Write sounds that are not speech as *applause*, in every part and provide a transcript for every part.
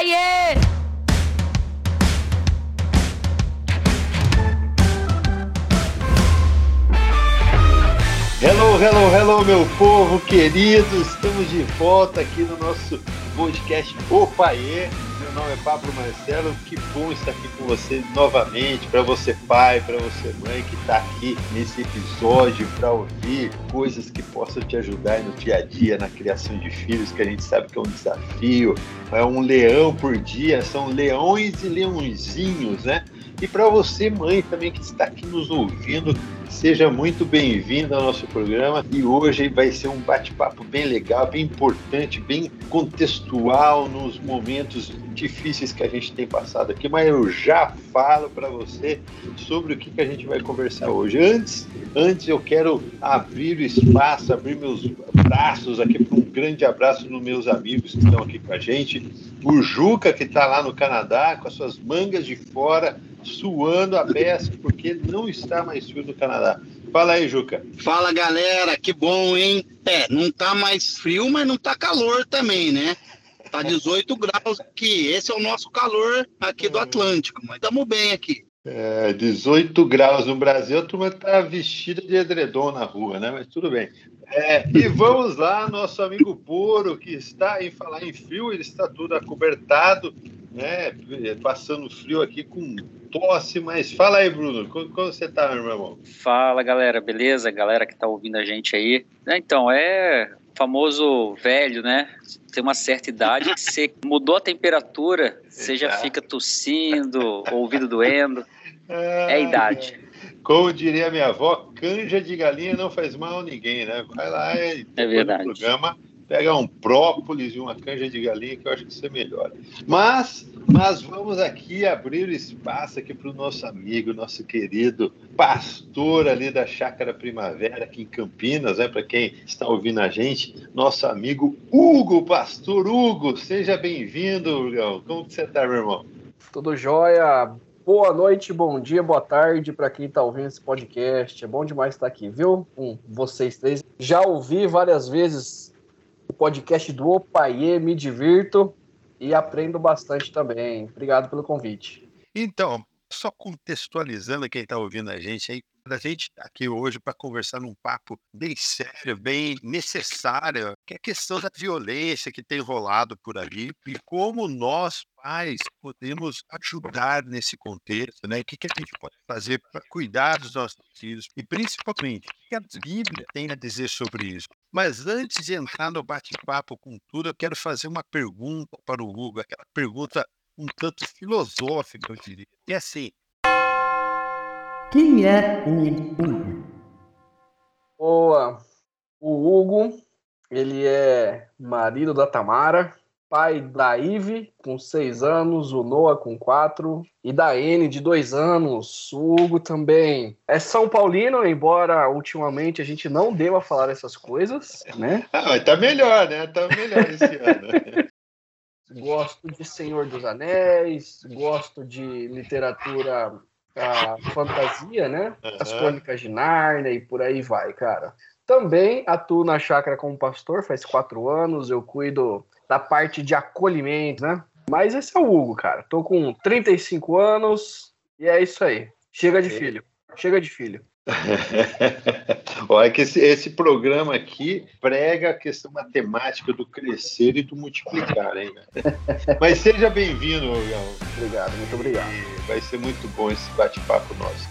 Paiê! Hello, hello, hello, meu povo querido! Estamos de volta aqui no nosso podcast O Paiê. Meu nome é Pablo Marcelo. Que bom estar aqui com você novamente. Para você, pai, para você, mãe, que está aqui nesse episódio para ouvir coisas que possam te ajudar no dia a dia, na criação de filhos, que a gente sabe que é um desafio. É um leão por dia, são leões e leãozinhos, né? E para você, mãe, também que está aqui nos ouvindo, Seja muito bem-vindo ao nosso programa e hoje vai ser um bate-papo bem legal, bem importante, bem contextual nos momentos difíceis que a gente tem passado aqui, mas eu já falo para você sobre o que, que a gente vai conversar hoje. Antes, antes eu quero abrir o espaço, abrir meus braços aqui para um grande abraço nos meus amigos que estão aqui com a gente. O Juca, que está lá no Canadá, com as suas mangas de fora, suando a beça, porque não está mais frio no Canadá. Fala aí, Juca. Fala, galera, que bom, hein? É, não tá mais frio, mas não tá calor também, né? Tá 18 graus aqui. Esse é o nosso calor aqui do Atlântico, mas estamos bem aqui. É, 18 graus no Brasil, a turma tá vestida de edredom na rua, né? Mas tudo bem. É, e vamos lá, nosso amigo Poro, que está em falar em frio, ele está todo acobertado, né? Passando frio aqui com tosse, mas fala aí, Bruno, como, como você tá, meu irmão? Fala, galera, beleza? Galera que tá ouvindo a gente aí. É, então, é famoso velho, né? Tem uma certa idade que você *laughs* mudou a temperatura, você já fica tossindo, ouvido doendo. É a idade. Como diria minha avó, canja de galinha não faz mal a ninguém, né? Vai lá e é verdade. programa, pega um própolis e uma canja de galinha que eu acho que você melhora. Mas, mas vamos aqui abrir o espaço aqui para o nosso amigo, nosso querido pastor ali da Chácara Primavera, aqui em Campinas, né? Para quem está ouvindo a gente, nosso amigo Hugo, pastor Hugo. Seja bem-vindo, Hugo. Como que você está, meu irmão? Tudo jóia. Boa noite, bom dia, boa tarde para quem está ouvindo esse podcast. É bom demais estar aqui, viu? Com vocês três. Já ouvi várias vezes o podcast do Opaiê, me divirto e aprendo bastante também. Obrigado pelo convite. Então, só contextualizando quem está ouvindo a gente aí, a gente está aqui hoje para conversar num papo bem sério, bem necessário, que é a questão da violência que tem rolado por ali e como nós, pais, podemos ajudar nesse contexto, né? O que, que a gente pode fazer para cuidar dos nossos filhos e, principalmente, o que a Bíblia tem a dizer sobre isso. Mas antes de entrar no bate-papo com tudo, eu quero fazer uma pergunta para o Hugo, aquela pergunta um tanto filosófica, eu diria. E assim, quem é o Hugo? Boa. O Hugo, ele é marido da Tamara, pai da Ive, com seis anos, o Noah com quatro, e da N, de dois anos. O Hugo também é São Paulino, embora ultimamente a gente não deva falar essas coisas, né? *laughs* Ah, mas tá melhor, né? Tá melhor esse *laughs* ano. gosto de Senhor dos Anéis, gosto de literatura a fantasia, né? Uhum. As crônicas de Nárnia e por aí vai, cara. Também atuo na chácara como pastor, faz quatro anos, eu cuido da parte de acolhimento, né? Mas esse é o Hugo, cara. Tô com 35 anos e é isso aí. Chega de filho. Chega de filho. *laughs* Olha que esse, esse, programa aqui prega a questão matemática do crescer e do multiplicar, hein? *laughs* Mas seja bem-vindo, Gão. Obrigado, muito obrigado. E vai ser muito bom esse bate-papo nosso.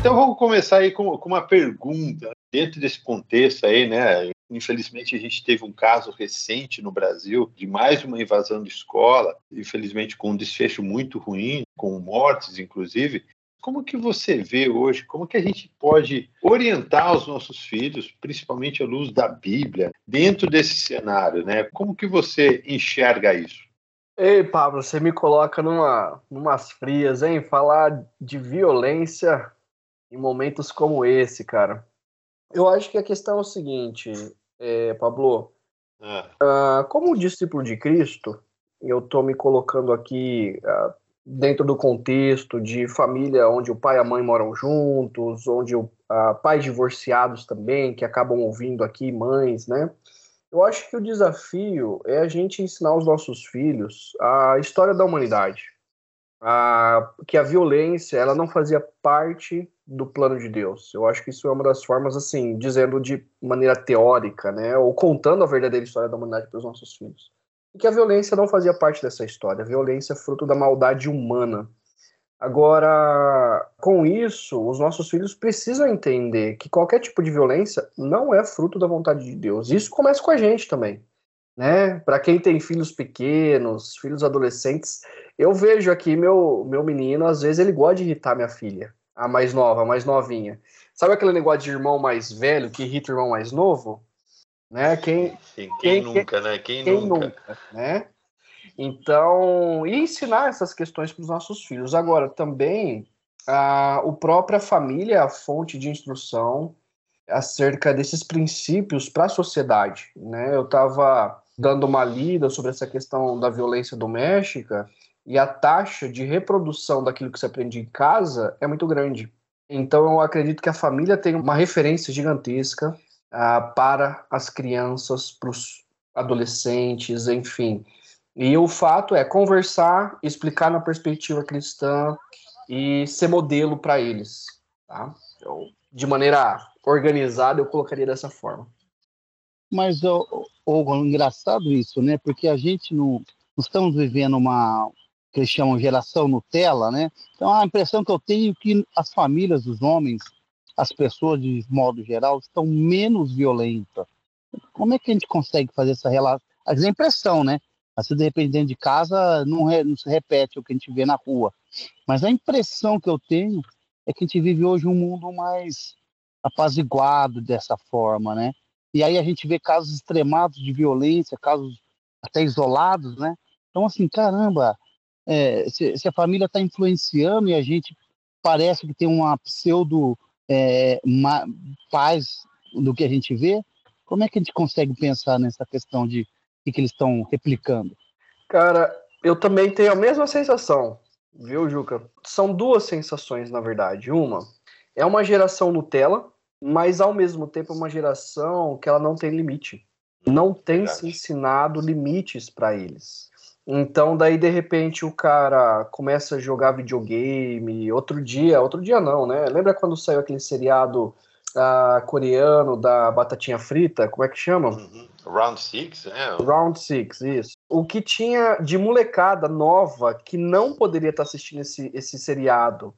Então vamos começar aí com, com uma pergunta. Dentro desse contexto aí, né? Infelizmente, a gente teve um caso recente no Brasil de mais uma invasão de escola, infelizmente com um desfecho muito ruim, com mortes, inclusive. Como que você vê hoje, como que a gente pode orientar os nossos filhos, principalmente à luz da Bíblia, dentro desse cenário, né? Como que você enxerga isso? Ei, Pablo, você me coloca numa numas frias, hein? Falar de violência em momentos como esse, cara. Eu acho que a questão é o seguinte: é, Pablo, uh, como discípulo de Cristo, eu estou me colocando aqui uh, dentro do contexto de família onde o pai e a mãe moram juntos, onde o, uh, pais divorciados também, que acabam ouvindo aqui, mães, né? Eu acho que o desafio é a gente ensinar os nossos filhos a história da humanidade, a, que a violência ela não fazia parte do plano de Deus. Eu acho que isso é uma das formas, assim, dizendo de maneira teórica, né, ou contando a verdadeira história da humanidade para os nossos filhos. E que a violência não fazia parte dessa história. A violência é fruto da maldade humana. Agora, com isso, os nossos filhos precisam entender que qualquer tipo de violência não é fruto da vontade de Deus. Isso começa com a gente também, né? Para quem tem filhos pequenos, filhos adolescentes, eu vejo aqui meu meu menino, às vezes ele gosta de irritar minha filha, a mais nova, a mais novinha. Sabe aquele negócio de irmão mais velho que irrita o irmão mais novo? Né? Quem, quem, quem nunca, né? Quem, quem nunca. nunca, né? Então, e ensinar essas questões para os nossos filhos. Agora, também, a, a própria família é a fonte de instrução acerca desses princípios para a sociedade. Né? Eu estava dando uma lida sobre essa questão da violência doméstica e a taxa de reprodução daquilo que se aprende em casa é muito grande. Então, eu acredito que a família tem uma referência gigantesca uh, para as crianças, para os adolescentes, enfim. E o fato é conversar, explicar na perspectiva cristã e ser modelo para eles. Tá? Eu, de maneira organizada, eu colocaria dessa forma. Mas, o, o, engraçado isso, né? Porque a gente não, não estamos vivendo uma que eles chamam geração Nutella, né? Então a impressão que eu tenho é que as famílias, os homens, as pessoas de modo geral estão menos violentas. Como é que a gente consegue fazer essa relação? A impressão, né? Assim, de repente, dentro de casa, não, re, não se repete o que a gente vê na rua. Mas a impressão que eu tenho é que a gente vive hoje um mundo mais apaziguado dessa forma, né? E aí a gente vê casos extremados de violência, casos até isolados, né? Então, assim, caramba, é, se, se, a família está influenciando e a gente parece que tem uma pseudo é, ma, paz do que a gente vê, como é que a gente consegue pensar nessa questão de que, que eles estão replicando? Cara, eu também tenho a mesma sensação, viu, Juca? São duas sensações, na verdade. Uma é uma geração Nutella, mas ao mesmo tempo é uma geração que ela não tem limite. Não tem verdade. se ensinado limites para eles. Então, daí, de repente, o cara começa a jogar videogame. Outro dia, outro dia não, né? Lembra quando saiu aquele seriado uh, coreano da batatinha frita? Como é que chama? Uhum. Round Six, é? Round Six, isso. O que tinha de molecada nova que não poderia estar assistindo esse, esse seriado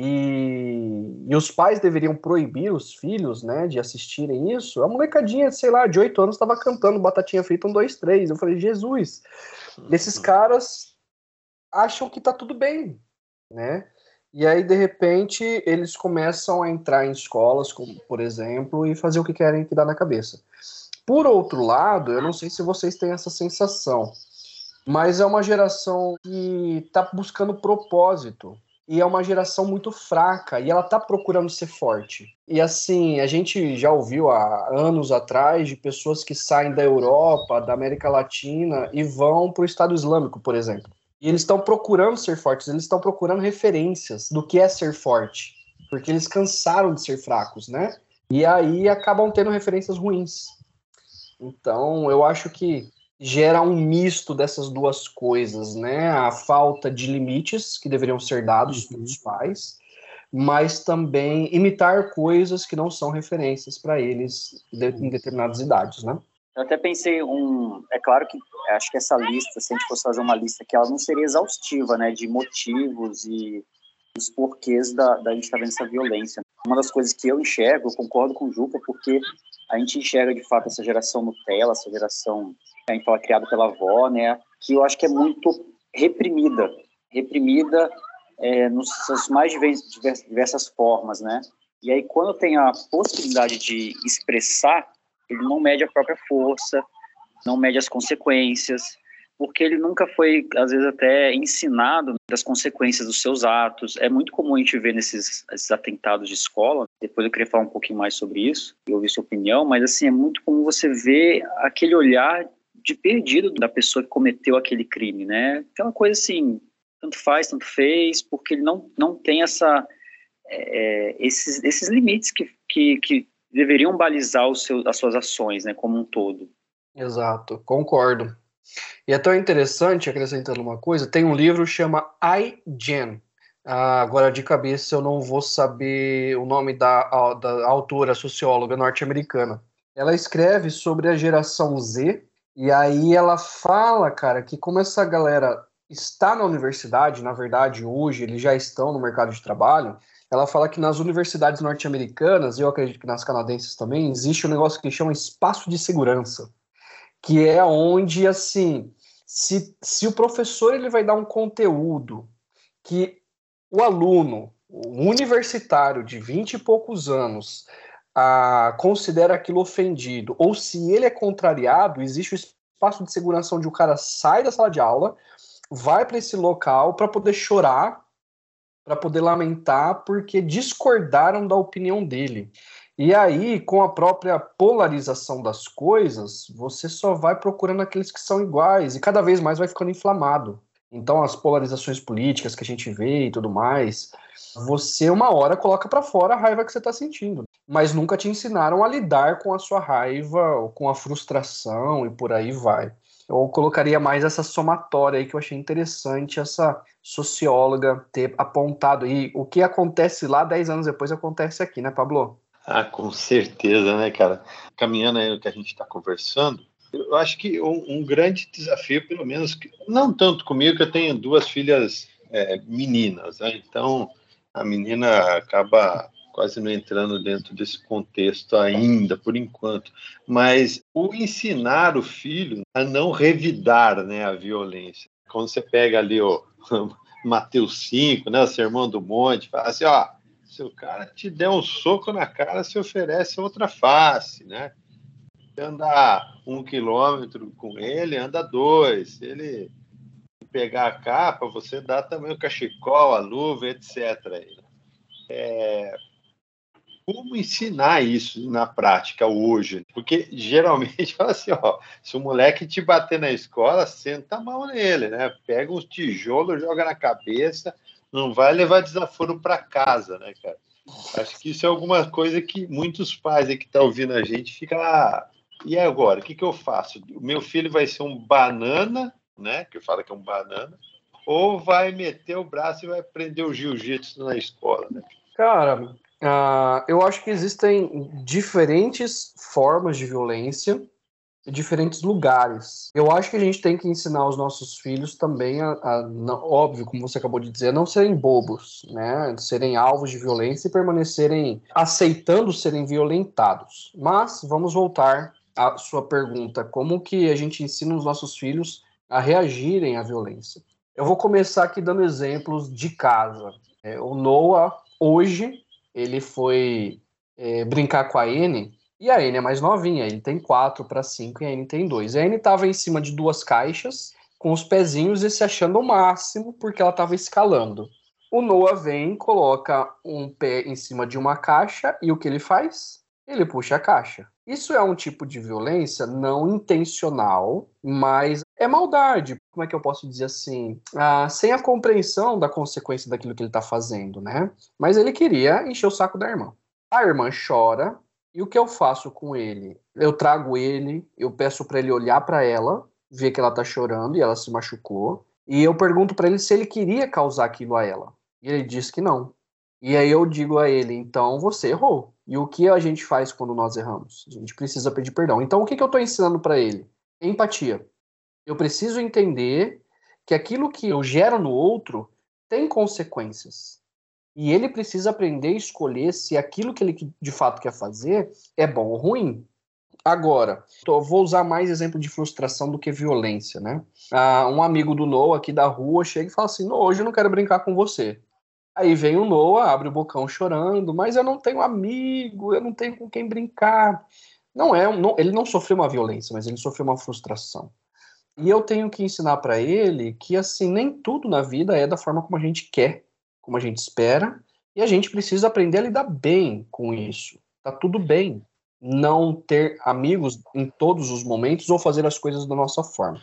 e, e os pais deveriam proibir os filhos, né, de assistirem isso. A molecadinha, sei lá, de 8 anos estava cantando Batatinha Frita 1, 2, 3. Eu falei, Jesus, esses uhum. caras acham que tá tudo bem, né? E aí, de repente, eles começam a entrar em escolas, como, por exemplo, e fazer o que querem que dá na cabeça. Por outro lado, eu não sei se vocês têm essa sensação, mas é uma geração que está buscando propósito. E é uma geração muito fraca, e ela está procurando ser forte. E assim, a gente já ouviu há anos atrás de pessoas que saem da Europa, da América Latina e vão para o Estado Islâmico, por exemplo. E eles estão procurando ser fortes, eles estão procurando referências do que é ser forte, porque eles cansaram de ser fracos, né? E aí acabam tendo referências ruins. Então, eu acho que gera um misto dessas duas coisas, né? A falta de limites que deveriam ser dados uhum. pelos pais, mas também imitar coisas que não são referências para eles em determinadas idades, né? Eu até pensei um, é claro que acho que essa lista, se a gente fosse fazer uma lista que ela não seria exaustiva, né, de motivos e os porquês da, da gente estar tá vendo essa violência. Uma das coisas que eu enxergo, eu concordo com o Juca, porque a gente enxerga de fato essa geração Nutella, essa geração a gente fala criada pela avó, né, que eu acho que é muito reprimida, reprimida é, nos mais diversas, diversas formas, né? E aí quando tem a possibilidade de expressar, ele não mede a própria força, não mede as consequências, porque ele nunca foi, às vezes, até ensinado das consequências dos seus atos. É muito comum a gente ver nesses atentados de escola. Depois eu queria falar um pouquinho mais sobre isso e ouvir sua opinião, mas assim é muito comum você ver aquele olhar de perdido da pessoa que cometeu aquele crime, né? Aquela coisa assim, tanto faz, tanto fez, porque ele não, não tem essa é, esses, esses limites que, que, que deveriam balizar seu, as suas ações, né, como um todo. Exato, concordo. E é tão interessante, acrescentando uma coisa, tem um livro que chama I, Gen. Ah, agora, de cabeça, eu não vou saber o nome da, da autora, socióloga norte-americana. Ela escreve sobre a geração Z, e aí ela fala, cara, que como essa galera está na universidade, na verdade, hoje eles já estão no mercado de trabalho, ela fala que nas universidades norte-americanas, e eu acredito que nas canadenses também, existe um negócio que chama espaço de segurança, que é onde, assim, se, se o professor ele vai dar um conteúdo que o aluno, o universitário de 20 e poucos anos, ah, considera aquilo ofendido, ou se ele é contrariado, existe o espaço de segurança onde o cara sai da sala de aula, vai para esse local para poder chorar, para poder lamentar, porque discordaram da opinião dele. E aí, com a própria polarização das coisas, você só vai procurando aqueles que são iguais e cada vez mais vai ficando inflamado. Então, as polarizações políticas que a gente vê e tudo mais, você uma hora coloca para fora a raiva que você está sentindo, mas nunca te ensinaram a lidar com a sua raiva, com a frustração e por aí vai. Eu colocaria mais essa somatória aí que eu achei interessante essa socióloga ter apontado aí o que acontece lá 10 anos depois acontece aqui, né, Pablo? Ah, com certeza, né, cara? Caminhando aí no que a gente está conversando, eu acho que um, um, grande desafio, pelo menos, não tanto comigo, que eu tenho duas filhas é, meninas, né? então a menina acaba quase não entrando dentro desse contexto ainda, por enquanto. Mas o ensinar o filho a não revidar né, a violência. Quando você pega ali o *laughs* Mateus 5, né, o Sermão do Monte, fala assim, ó, se o cara te der um soco na cara, se oferece outra face, né? Andar um quilômetro com ele, anda dois. Se ele pegar a capa, você dá também o cachecol, a luva, etc. É, como ensinar isso na prática hoje? Porque geralmente *laughs* fala assim, ó, se o moleque te bater na escola, senta a mão nele, né? Pega um tijolo, joga na cabeça, não vai levar desaforo para casa, né, cara? Acho que isso é alguma coisa que muitos pais aí que estão tá ouvindo a gente ficam ah, e agora, o que, que eu faço? O meu filho vai ser um banana, né? Que fala que é um banana, ou vai meter o braço e vai aprender o jiu-jitsu na escola, né? Cara, Uh, eu acho que existem diferentes formas de violência em diferentes lugares. Eu acho que a gente tem que ensinar os nossos filhos também a, a óbvio, como você acabou de dizer, não serem bobos, né? Serem alvos de violência e permanecerem aceitando serem violentados. Mas vamos voltar à sua pergunta: como que a gente ensina os nossos filhos a reagirem à violência? Eu vou começar aqui dando exemplos de casa. É, o Noah hoje ele foi é, brincar com a N, e a N é mais novinha, ele tem 4 para 5 e a N tem 2. A N estava em cima de duas caixas, com os pezinhos e se achando o máximo, porque ela estava escalando. O Noah vem, coloca um pé em cima de uma caixa, e o que ele faz? Ele puxa a caixa. Isso é um tipo de violência não intencional, mas é maldade. Como é que eu posso dizer assim? Ah, sem a compreensão da consequência daquilo que ele está fazendo, né? Mas ele queria encher o saco da irmã. A irmã chora, e o que eu faço com ele? Eu trago ele, eu peço para ele olhar para ela, ver que ela tá chorando e ela se machucou, e eu pergunto para ele se ele queria causar aquilo a ela. E ele diz que não. E aí eu digo a ele, então você errou. E o que a gente faz quando nós erramos? A gente precisa pedir perdão. Então o que, que eu estou ensinando para ele? Empatia. Eu preciso entender que aquilo que eu gero no outro tem consequências. E ele precisa aprender a escolher se aquilo que ele de fato quer fazer é bom ou ruim. Agora, eu vou usar mais exemplo de frustração do que violência, né? Ah, um amigo do Noah aqui da rua chega e fala assim: hoje eu não quero brincar com você. Aí vem o Noah, abre o bocão chorando, mas eu não tenho amigo, eu não tenho com quem brincar. Não é, não, ele não sofreu uma violência, mas ele sofreu uma frustração. E eu tenho que ensinar para ele que assim nem tudo na vida é da forma como a gente quer, como a gente espera, e a gente precisa aprender a lidar bem com isso. Tá tudo bem não ter amigos em todos os momentos ou fazer as coisas da nossa forma.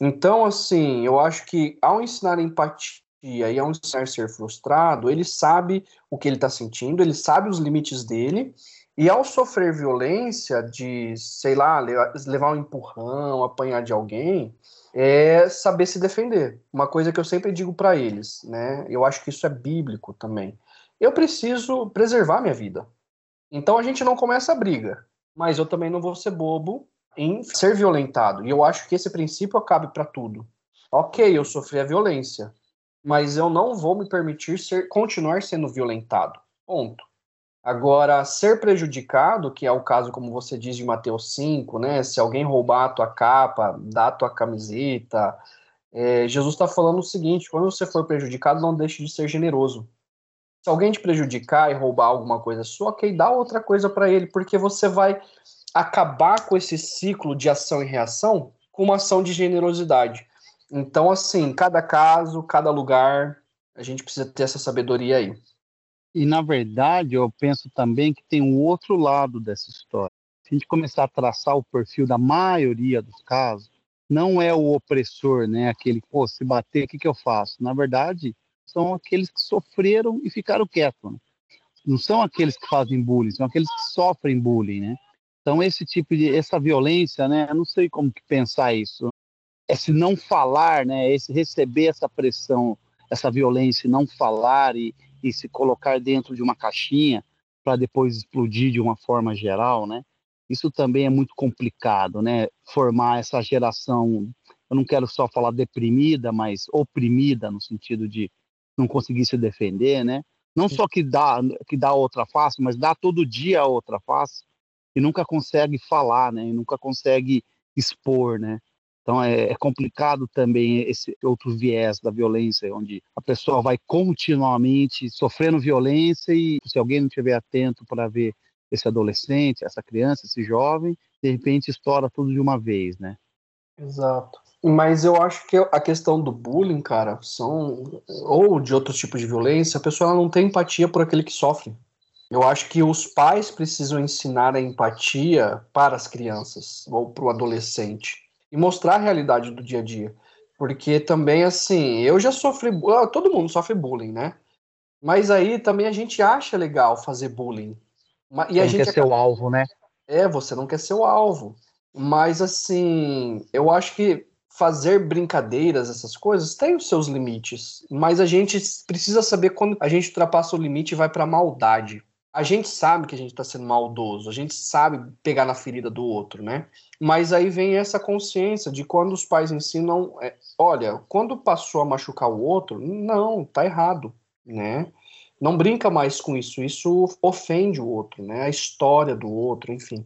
Então, assim, eu acho que ao ensinar empatia e aí ensinar a ser frustrado, ele sabe o que ele está sentindo, ele sabe os limites dele, E ao sofrer violência de, sei lá, levar um empurrão, apanhar de alguém, é saber se defender. Uma coisa que eu sempre digo para eles, né? Eu acho que isso é bíblico também. Eu preciso preservar minha vida. Então a gente não começa a briga, mas eu também não vou ser bobo em ser violentado. E eu acho que esse princípio cabe para tudo. Ok, eu sofri a violência, mas eu não vou me permitir ser, continuar sendo violentado. Ponto. Agora, ser prejudicado, que é o caso, como você diz, de Mateus 5, né? Se alguém roubar a tua capa, dar a tua camiseta, é, Jesus está falando o seguinte: quando você for prejudicado, não deixe de ser generoso. Se alguém te prejudicar e roubar alguma coisa sua, ok, dá outra coisa para ele, porque você vai acabar com esse ciclo de ação e reação com uma ação de generosidade. Então, assim, cada caso, cada lugar, a gente precisa ter essa sabedoria aí. E, na verdade, eu penso também que tem um outro lado dessa história. Se a gente começar a traçar o perfil da maioria dos casos, não é o opressor, né? Aquele, pô, se bater, o que, que eu faço? Na verdade, são aqueles que sofreram e ficaram quietos. Né? Não são aqueles que fazem bullying, são aqueles que sofrem bullying, né? Então, esse tipo de, essa violência, né? Eu não sei como que pensar isso. Esse não falar, né? Esse receber essa pressão, essa violência, não falar e, e se colocar dentro de uma caixinha para depois explodir de uma forma geral, né? Isso também é muito complicado, né? Formar essa geração, eu não quero só falar deprimida, mas oprimida no sentido de não conseguir se defender, né? Não só que dá que dá outra face, mas dá todo dia a outra face e nunca consegue falar, né? E nunca consegue expor, né? Então é, é, complicado também esse outro viés da violência, onde a pessoa vai continuamente sofrendo violência e se alguém não estiver atento para ver esse adolescente, essa criança, esse jovem, de repente estoura tudo de uma vez, né? Exato. Mas eu acho que a questão do bullying, cara, são ou de outros tipos de violência, a pessoa não tem empatia por aquele que sofre. Eu acho que os pais precisam ensinar a empatia para as crianças ou para o adolescente e mostrar a realidade do dia a dia. Porque também, assim, eu já sofri. Ah, todo mundo sofre bullying, né? Mas aí também a gente acha legal fazer bullying. E a gente quer ser o alvo, né? É, você não quer ser o alvo. Mas, assim, eu acho que fazer brincadeiras, essas coisas, tem os seus limites. Mas a gente precisa saber quando a gente ultrapassa o limite e vai pra maldade a gente sabe que a gente está sendo maldoso, a gente sabe pegar na ferida do outro, né? Mas aí vem essa consciência de quando os pais ensinam, é, olha, quando passou a machucar o outro, não, tá errado, né? Não brinca mais com isso, isso ofende o outro, né? A história do outro, enfim.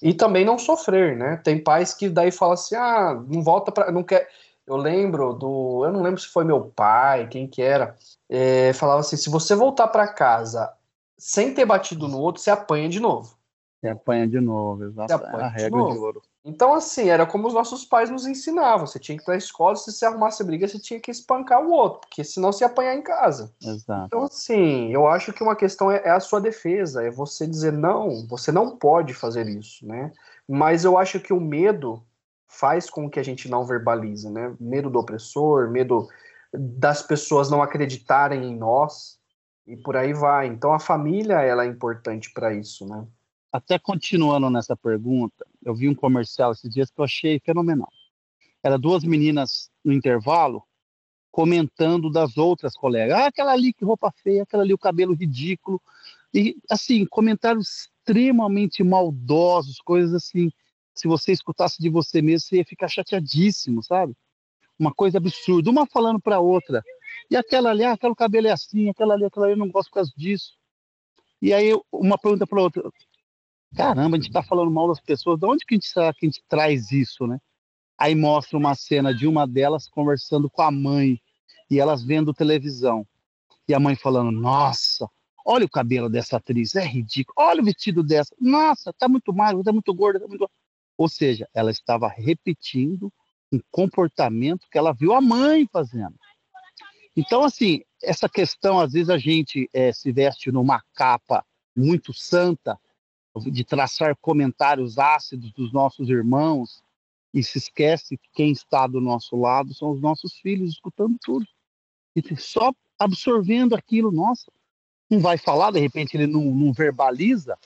E também não sofrer, né? Tem pais que daí falam assim, ah, não volta para, não quer. Eu lembro do, eu não lembro se foi meu pai, quem que era, é, falava assim, se você voltar para casa sem ter batido no outro, você apanha de novo. Você apanha de novo. É a regra de, de, ouro. Então, assim, era como os nossos pais nos ensinavam. Você tinha que ir pra escola, se você arrumasse briga, você tinha que espancar o outro, porque senão você ia apanhar em casa. Exato. Então, assim, eu acho que uma questão é, é a sua defesa, é você dizer, não, você não pode fazer isso, né? Mas eu acho que o medo faz com que a gente não verbalize, né? Medo do opressor, medo das pessoas não acreditarem em nós, e por aí vai. Então a família ela é importante para isso, né? Até continuando nessa pergunta, eu vi um comercial esses dias que eu achei fenomenal. Era duas meninas no intervalo comentando das outras colegas. Ah, aquela ali que roupa feia, aquela ali o cabelo ridículo. E assim, comentários extremamente maldosos, coisas assim. Se você escutasse de você mesmo, você ia ficar chateadíssimo, sabe? Uma coisa absurda, uma falando para outra. E aquela ali, ah, aquele cabelo é assim, aquela ali, aquela ali, eu não gosto por causa disso. E aí uma pergunta para outra. Caramba, a gente está falando mal das pessoas, de onde que a gente será que a gente traz isso, né? Aí mostra uma cena de uma delas conversando com a mãe e elas vendo televisão. E a mãe falando: Nossa, olha o cabelo dessa atriz, é ridículo. Olha o vestido dessa. Nossa, tá muito magro, tá muito gorda, tá muito. Ou seja, ela estava repetindo um comportamento que ela viu a mãe fazendo. Então, assim, essa questão, às vezes a gente é, se veste numa capa muito santa, de traçar comentários ácidos dos nossos irmãos, e se esquece que quem está do nosso lado são os nossos filhos, escutando tudo. E só absorvendo aquilo, nossa, não vai falar, de repente ele não, não verbaliza,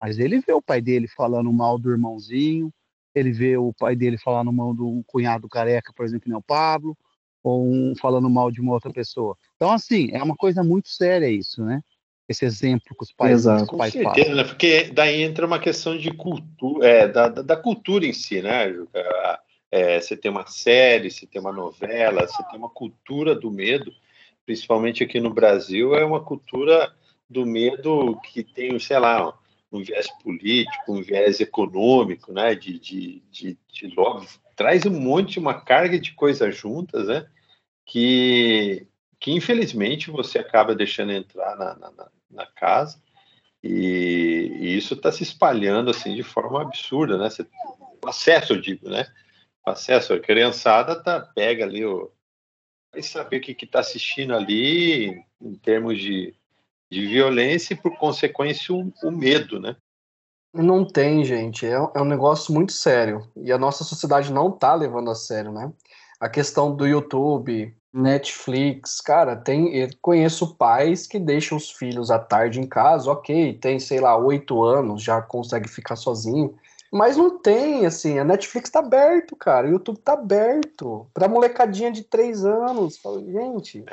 Mas ele vê o pai dele falando mal do irmãozinho, ele vê o pai dele falando mal do cunhado careca, por exemplo, que nem o Pablo, ou um falando mal de uma outra pessoa. Então, assim, é uma coisa muito séria isso, né? Esse exemplo que os pais, Exato. que os pais Com falam. certeza, né? Porque daí entra uma questão de cultura, é, da, da, da cultura em si, né, Juca? É, você tem uma série, você tem uma novela, você tem uma cultura do medo, principalmente aqui no Brasil, é uma cultura do medo que tem, sei lá, um viés político, um viés econômico, né, de, de, de, de lobby, traz um monte, uma carga de coisas juntas, né, que, que infelizmente você acaba deixando entrar na, na, na casa e, e isso está se espalhando assim de forma absurda, né? Você, acesso, eu digo, né? Acesso, a criançada tá, pega ali o vai saber o que está assistindo ali em termos de, de violência e por consequência o, o medo, né? Não tem, gente. É, é um negócio muito sério. E a nossa sociedade não tá levando a sério, né? A questão do YouTube, Netflix, cara, tem. Eu conheço pais que deixam os filhos à tarde em casa, ok, tem, sei lá, oito anos, já consegue ficar sozinho. Mas não tem, assim, a Netflix tá aberto, cara, o YouTube tá aberto. Pra molecadinha de três anos. Gente,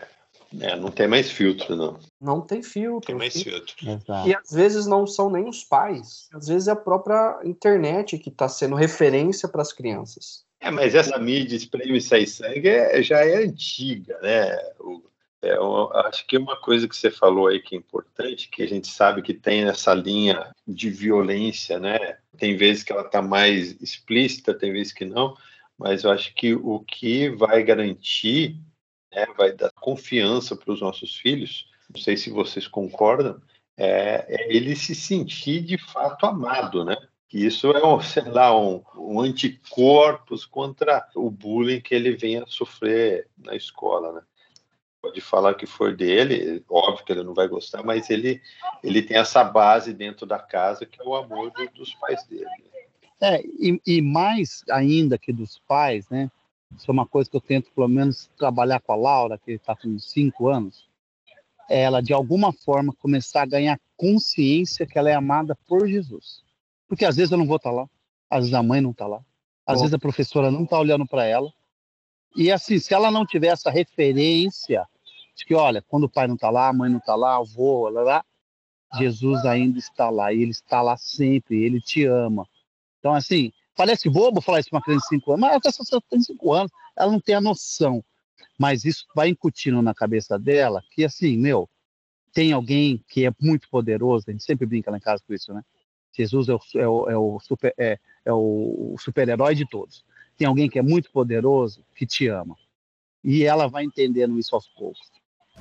É, não tem mais filtro, não. não tem filtro. Tem mais filtro. Exato. E às vezes não são nem os pais, às vezes é a própria internet que está sendo referência para as crianças. É, mas essa mídia espreme e sai sangue é- já é antiga, né? O- é, eu acho que uma coisa que você falou aí que é importante, que a gente sabe que tem essa linha de violência, né? Tem vezes que ela está mais explícita, tem vezes que não, mas eu acho que o que vai garantir, né, vai dar confiança para os nossos filhos, não sei se vocês concordam, é, é ele se sentir de fato amado, né? Que isso é um, sei lá, um, um anticorpos contra o bullying que ele venha sofrer na escola, né? Pode falar que for dele, óbvio que ele não vai gostar, mas ele, ele tem essa base dentro da casa que é o amor do- dos pais dele. né? É, e, e mais ainda que dos pais, né? Isso é uma coisa que eu tento, pelo menos, trabalhar com a Laura, que está com cinco anos. Ela, de alguma forma, começar a ganhar consciência que ela é amada por Jesus. Porque às vezes eu não vou estar lá, às vezes a mãe não está lá, às Bom. vezes a professora não está olhando para ela. E assim, se ela não tiver essa referência de que, olha, quando o pai não está lá, a mãe não está lá, o avô, lá, lá, Jesus ainda está lá, e ele está lá sempre, ele te ama. Então, assim, parece bobo falar isso para uma criança de 5 anos, mas ela só tem 5 anos, ela não tem a noção. Mas isso vai incutindo na cabeça dela que, assim, meu, tem alguém que é muito poderoso, a gente sempre brinca lá em casa com isso, né? Jesus é o, é o, é o super, é, é o super-herói de todos. Tem alguém que é muito poderoso que te ama. E ela vai entendendo isso aos poucos.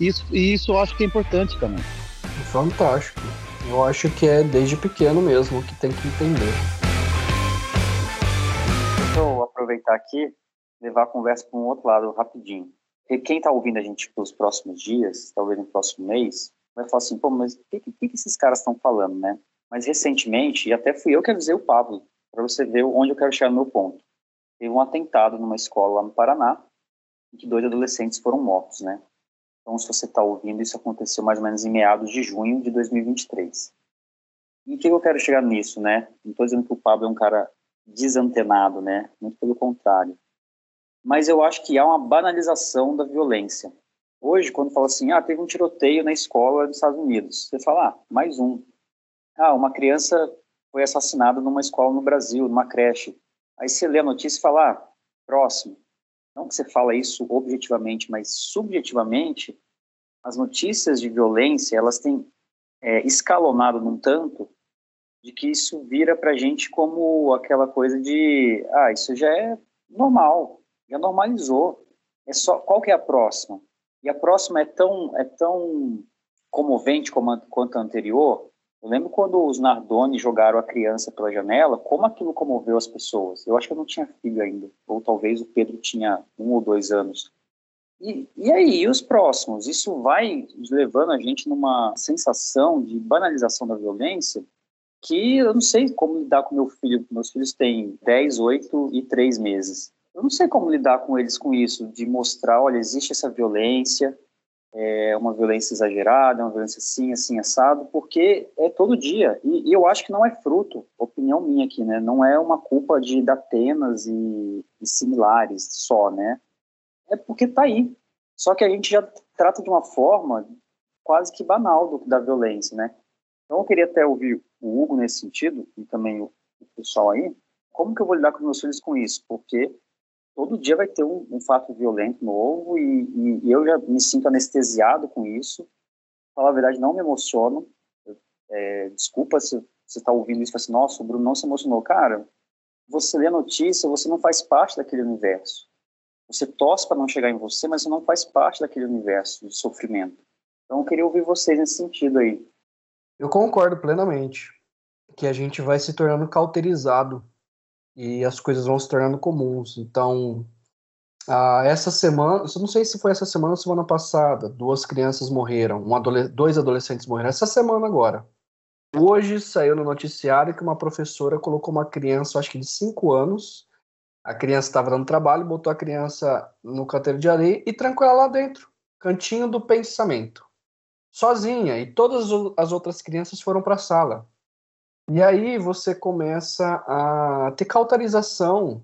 Isso, e isso eu acho que é importante também. Fantástico. Eu acho que é desde pequeno mesmo que tem que entender. Deixa eu aproveitar aqui e levar a conversa para um outro lado rapidinho. Porque quem está ouvindo a gente pelos próximos dias, talvez no próximo mês, vai falar assim, pô, mas o que, que, que esses caras estão falando, né? Mas recentemente, e até fui eu que avisei o Pablo, para você ver onde eu quero chegar no meu ponto. Teve um atentado numa escola lá no Paraná, em que dois adolescentes foram mortos, né? Então, se você está ouvindo, isso aconteceu mais ou menos em meados de junho de 2023. E o que eu quero chegar nisso, né? Não estou dizendo que o Pablo é um cara desantenado, né? Muito pelo contrário. Mas eu acho que há uma banalização da violência. Hoje, quando fala assim, ah, teve um tiroteio na escola dos Estados Unidos, você fala, ah, mais um. Ah, uma criança foi assassinada numa escola no Brasil, numa creche. Aí você lê a notícia e fala, ah, próximo. Não que você fala isso objetivamente, mas subjetivamente, as notícias de violência, elas têm é, escalonado num tanto de que isso vira para a gente como aquela coisa de, ah, isso já é normal, já normalizou. É só qual que é a próxima? E a próxima é tão é tão comovente como a, quanto a anterior. Eu lembro quando os Nardoni jogaram a criança pela janela, como aquilo comoveu as pessoas. Eu acho que eu não tinha filho ainda, ou talvez o Pedro tinha um ou dois anos. E, e aí, e os próximos? Isso vai levando a gente numa sensação de banalização da violência que eu não sei como lidar com meu filho. Meus filhos têm 10, 8 e 3 meses. Eu não sei como lidar com eles com isso, de mostrar, olha, existe essa violência, é uma violência exagerada, é uma violência assim, assim, assado, porque é todo dia. E, e, eu acho que não é fruto, opinião minha aqui, né? Não é uma culpa de Datenas e, e similares só, né? É porque tá aí. Só que a gente já trata de uma forma quase que banal do, da violência, né? Então eu queria até ouvir o Hugo nesse sentido, e também o, o pessoal aí, como que eu vou lidar com meus filhos com isso? Porque todo dia vai ter um, um fato violento novo e, e, e, eu já me sinto anestesiado com isso. Falar a verdade, não me emociono. É, desculpa se você está ouvindo isso e fala assim, nossa, o Bruno não se emocionou. Cara, você lê a notícia, você não faz parte daquele universo. Você torce para não chegar em você, mas você não faz parte daquele universo de sofrimento. Então, eu queria ouvir vocês nesse sentido aí. Eu concordo plenamente que a gente vai se tornando cauterizado e as coisas vão se tornando comuns. Então, ah, essa semana, eu não sei se foi essa semana ou semana passada, duas crianças morreram, um dois adolescentes morreram. Essa semana agora. Hoje saiu no noticiário que uma professora colocou uma criança, acho que de 5 anos, a criança estava dando trabalho, botou a criança no canteiro de areia e trancou ela lá dentro, cantinho do pensamento, sozinha, e todas as outras crianças foram para a sala. E aí você começa a ter cauterização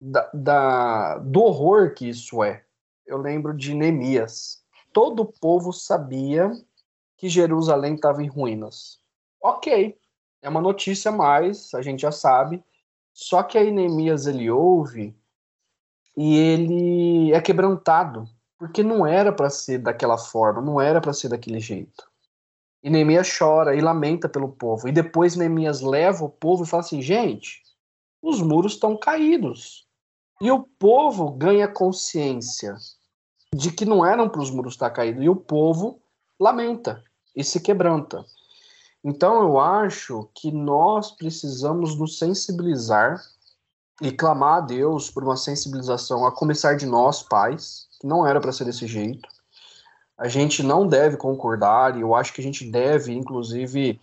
da, da, do horror que isso é. Eu lembro de Neemias. Todo o povo sabia que Jerusalém estava em ruínas. Ok, é uma notícia mais, a gente já sabe. Só que aí Neemias ele ouve e ele é quebrantado, porque não era para ser daquela forma, não era para ser daquele jeito. E Neemias chora e lamenta pelo povo. E depois Neemias leva o povo e fala assim: gente, os muros estão caídos. E o povo ganha consciência de que não eram para os muros estar caídos. E o povo lamenta e se quebranta. Então eu acho que nós precisamos nos sensibilizar e clamar a Deus por uma sensibilização, a começar de nós, pais, que não era para ser desse jeito a gente não deve concordar, e eu acho que a gente deve, inclusive,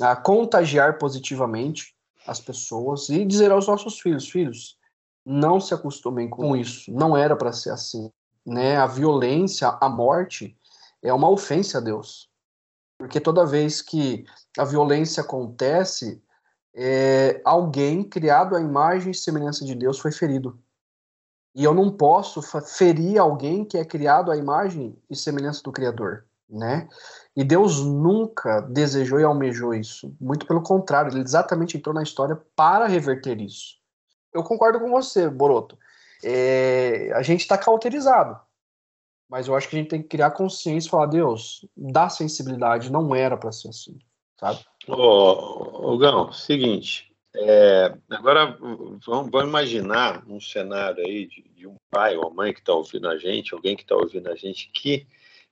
a contagiar positivamente as pessoas e dizer aos nossos filhos: filhos, não se acostumem com isso, não era para ser assim. Né? A violência, a morte, é uma ofensa a Deus. Porque toda vez que a violência acontece, é, alguém criado à imagem e semelhança de Deus foi ferido. E eu não posso ferir alguém que é criado à imagem e semelhança do Criador, né? E Deus nunca desejou e almejou isso. Muito pelo contrário, ele exatamente entrou na história para reverter isso. Eu concordo com você, Boroto. É, a gente está cauterizado. Mas eu acho que a gente tem que criar consciência e falar, Deus, dá sensibilidade, não era para ser assim, sabe? Ô, ô Gão, seguinte, é, agora, vamos, vamos, imaginar um cenário aí de, de um pai ou mãe que está ouvindo a gente, alguém que está ouvindo a gente que,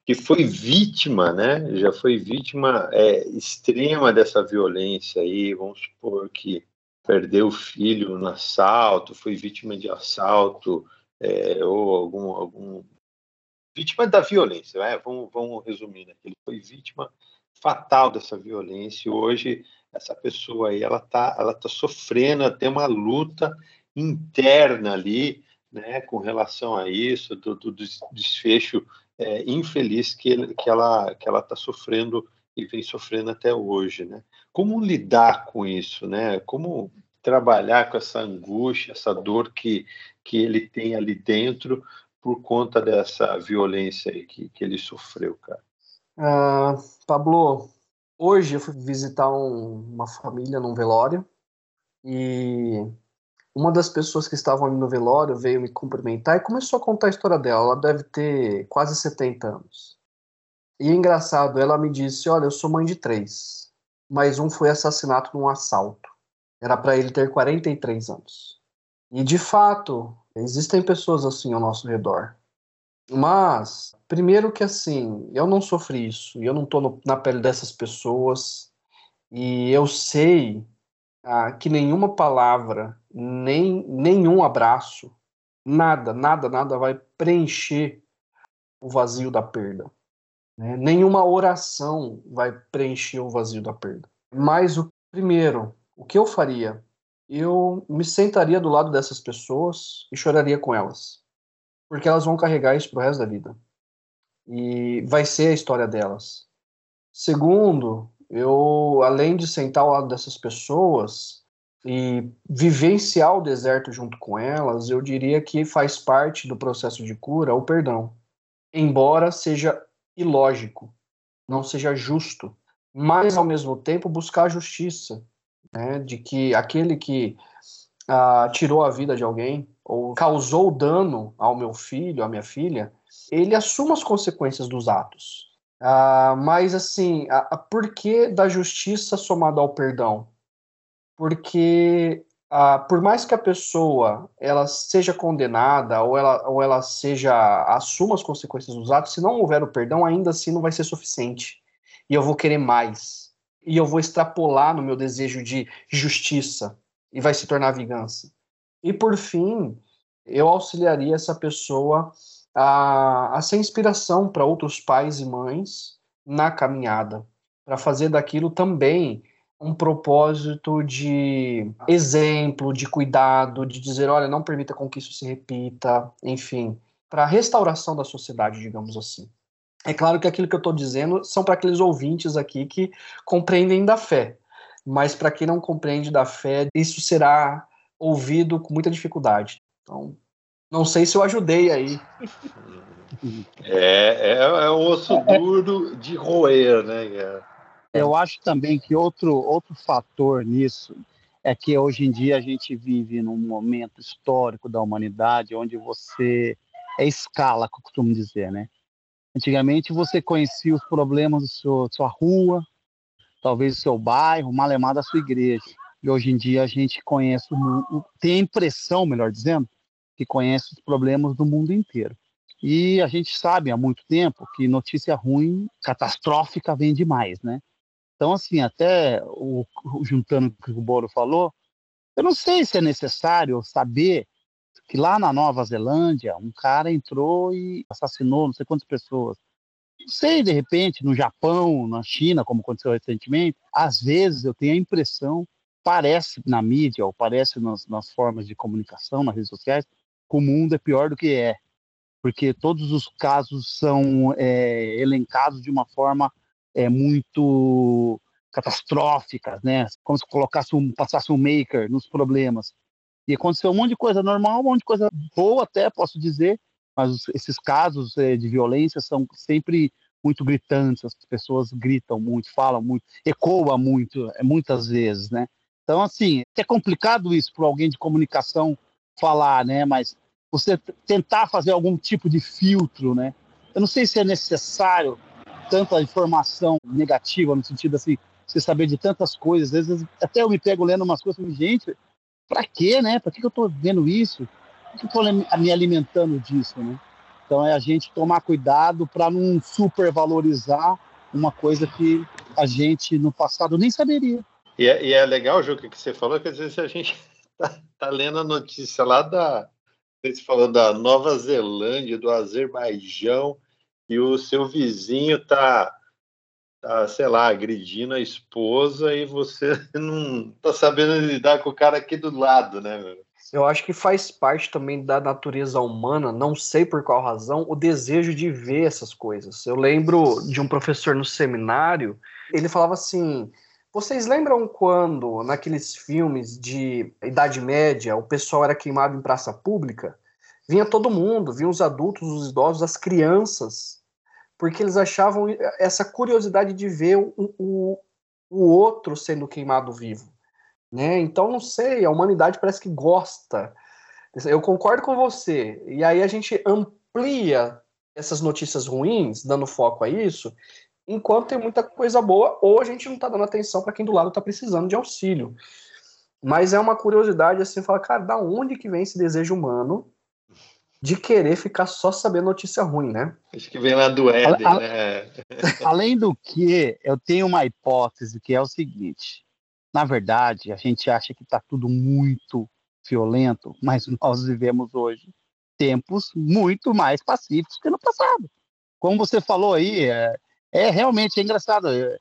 que foi vítima, né? Já foi vítima é, extrema dessa violência aí, vamos supor que perdeu o filho no assalto, foi vítima de assalto, é, ou algum, algum. vítima da violência, né? vamos, vamos resumir, né? Ele foi vítima fatal dessa violência e hoje essa pessoa aí ela tá ela tá sofrendo tem uma luta interna ali né com relação a isso do, do desfecho é, infeliz que, ele, que ela que ela está sofrendo e vem sofrendo até hoje né. Como lidar com isso né? Como trabalhar com essa angústia essa dor que que ele tem ali dentro por conta dessa violência que, que ele sofreu cara? Uh, Pablo Hoje eu fui visitar um, uma família num velório e uma das pessoas que estavam ali no velório veio me cumprimentar e começou a contar a história dela. Ela deve ter quase 70 anos. E é engraçado, ela me disse: Olha, eu sou mãe de três, mas um foi assassinado num assalto. Era para ele ter 43 anos. E de fato, existem pessoas assim ao nosso redor. Mas, primeiro que assim, eu não sofri isso, eu não estou na pele dessas pessoas, e eu sei ah, que nenhuma palavra, nem nenhum abraço, nada, nada, nada vai preencher o vazio da perda. Né? Nenhuma oração vai preencher o vazio da perda. Mas o primeiro, o que eu faria? Eu me sentaria do lado dessas pessoas e choraria com elas porque elas vão carregar isso pro resto da vida. E vai ser a história delas. Segundo, eu, além de sentar ao lado dessas pessoas e vivenciar o deserto junto com elas, eu diria que faz parte do processo de cura o perdão. Embora seja ilógico, não seja justo, mas ao mesmo tempo buscar a justiça, né, de que aquele que ah, tirou a vida de alguém ou causou dano ao meu filho, à minha filha, ele assuma as consequências dos atos. Ah, mas assim, a, a, por que da justiça somada ao perdão? Porque ah, por mais que a pessoa ela seja condenada ou ela, ou ela seja assuma as consequências dos atos, se não houver o perdão, ainda assim não vai ser suficiente. E eu vou querer mais. E eu vou extrapolar no meu desejo de justiça e vai se tornar vingança. E por fim, eu auxiliaria essa pessoa a, a ser inspiração para outros pais e mães na caminhada, para fazer daquilo também um propósito de exemplo, de cuidado, de dizer, olha, não permita com que isso se repita, enfim, para a restauração da sociedade, digamos assim. É claro que aquilo que eu estou dizendo são para aqueles ouvintes aqui que compreendem da fé, mas para quem não compreende da fé, isso será ouvido com muita dificuldade. Então, não sei se eu ajudei aí. É, é, é um osso duro de roer, né, cara? Eu acho também que outro, outro fator nisso é que hoje em dia a gente vive num momento histórico da humanidade onde você é escala, como costumo dizer, né? Antigamente você conhecia os problemas da sua rua, talvez do seu bairro, malemar da sua igreja. E hoje em dia a gente conhece, o, tem a impressão, melhor dizendo, que conhece os problemas do mundo inteiro. E a gente sabe há muito tempo que notícia ruim, catastrófica, vem demais, né? Então, assim, até o, juntando o que o Boro falou, eu não sei se é necessário saber que lá na Nova Zelândia um cara entrou e assassinou não sei quantas pessoas. Não sei, de repente, no Japão, na China, como aconteceu recentemente, às vezes eu tenho a impressão, parece na mídia, ou parece nas, nas formas de comunicação, nas redes sociais, que o mundo é pior do que é. Porque todos os casos são é, elencados de uma forma é, muito catastróficas, né? Como se colocasse um, passasse um maker nos problemas. E aconteceu um monte de coisa normal, um monte de coisa boa até, posso dizer, mas esses casos é, de violência são sempre muito gritantes, as pessoas gritam muito, falam muito, ecoa muito, é, muitas vezes, né? Então, assim, é complicado isso para alguém de comunicação falar, né? Mas você tentar fazer algum tipo de filtro, né? Eu não sei se é necessário tanta informação negativa, no sentido assim, você saber de tantas coisas. Às vezes, até eu me pego lendo umas coisas e gente, para quê, né? Para que eu estou vendo isso? Estou me alimentando disso, né? Então é a gente tomar cuidado para não supervalorizar uma coisa que a gente no passado nem saberia. E é, e é legal, Juca, que você falou, que às vezes a gente *laughs* tá, tá lendo a notícia lá da. Você falou da Nova Zelândia, do Azerbaijão, e o seu vizinho tá, tá, sei lá, agredindo a esposa e você *laughs* não tá sabendo lidar com o cara aqui do lado, né, meu? Eu acho que faz parte também da natureza humana, não sei por qual razão, o desejo de ver essas coisas. Eu lembro de um professor no seminário, ele falava assim: vocês lembram quando, naqueles filmes de Idade Média, o pessoal era queimado em praça pública? Vinha todo mundo, vinham os adultos, os idosos, as crianças, porque eles achavam essa curiosidade de ver o, o, o outro sendo queimado vivo. Né? Então, não sei, a humanidade parece que gosta. Eu concordo com você. E aí a gente amplia essas notícias ruins, dando foco a isso, enquanto tem muita coisa boa, ou a gente não está dando atenção para quem do lado está precisando de auxílio. Mas é uma curiosidade assim, falar, cara, da onde que vem esse desejo humano de querer ficar só sabendo notícia ruim, né? Acho que vem lá do Éden, a, né? *laughs* Além do que, eu tenho uma hipótese que é o seguinte: na verdade, a gente acha que está tudo muito violento, mas nós vivemos hoje tempos muito mais pacíficos que no passado. Como você falou aí, é, é realmente é engraçado. É,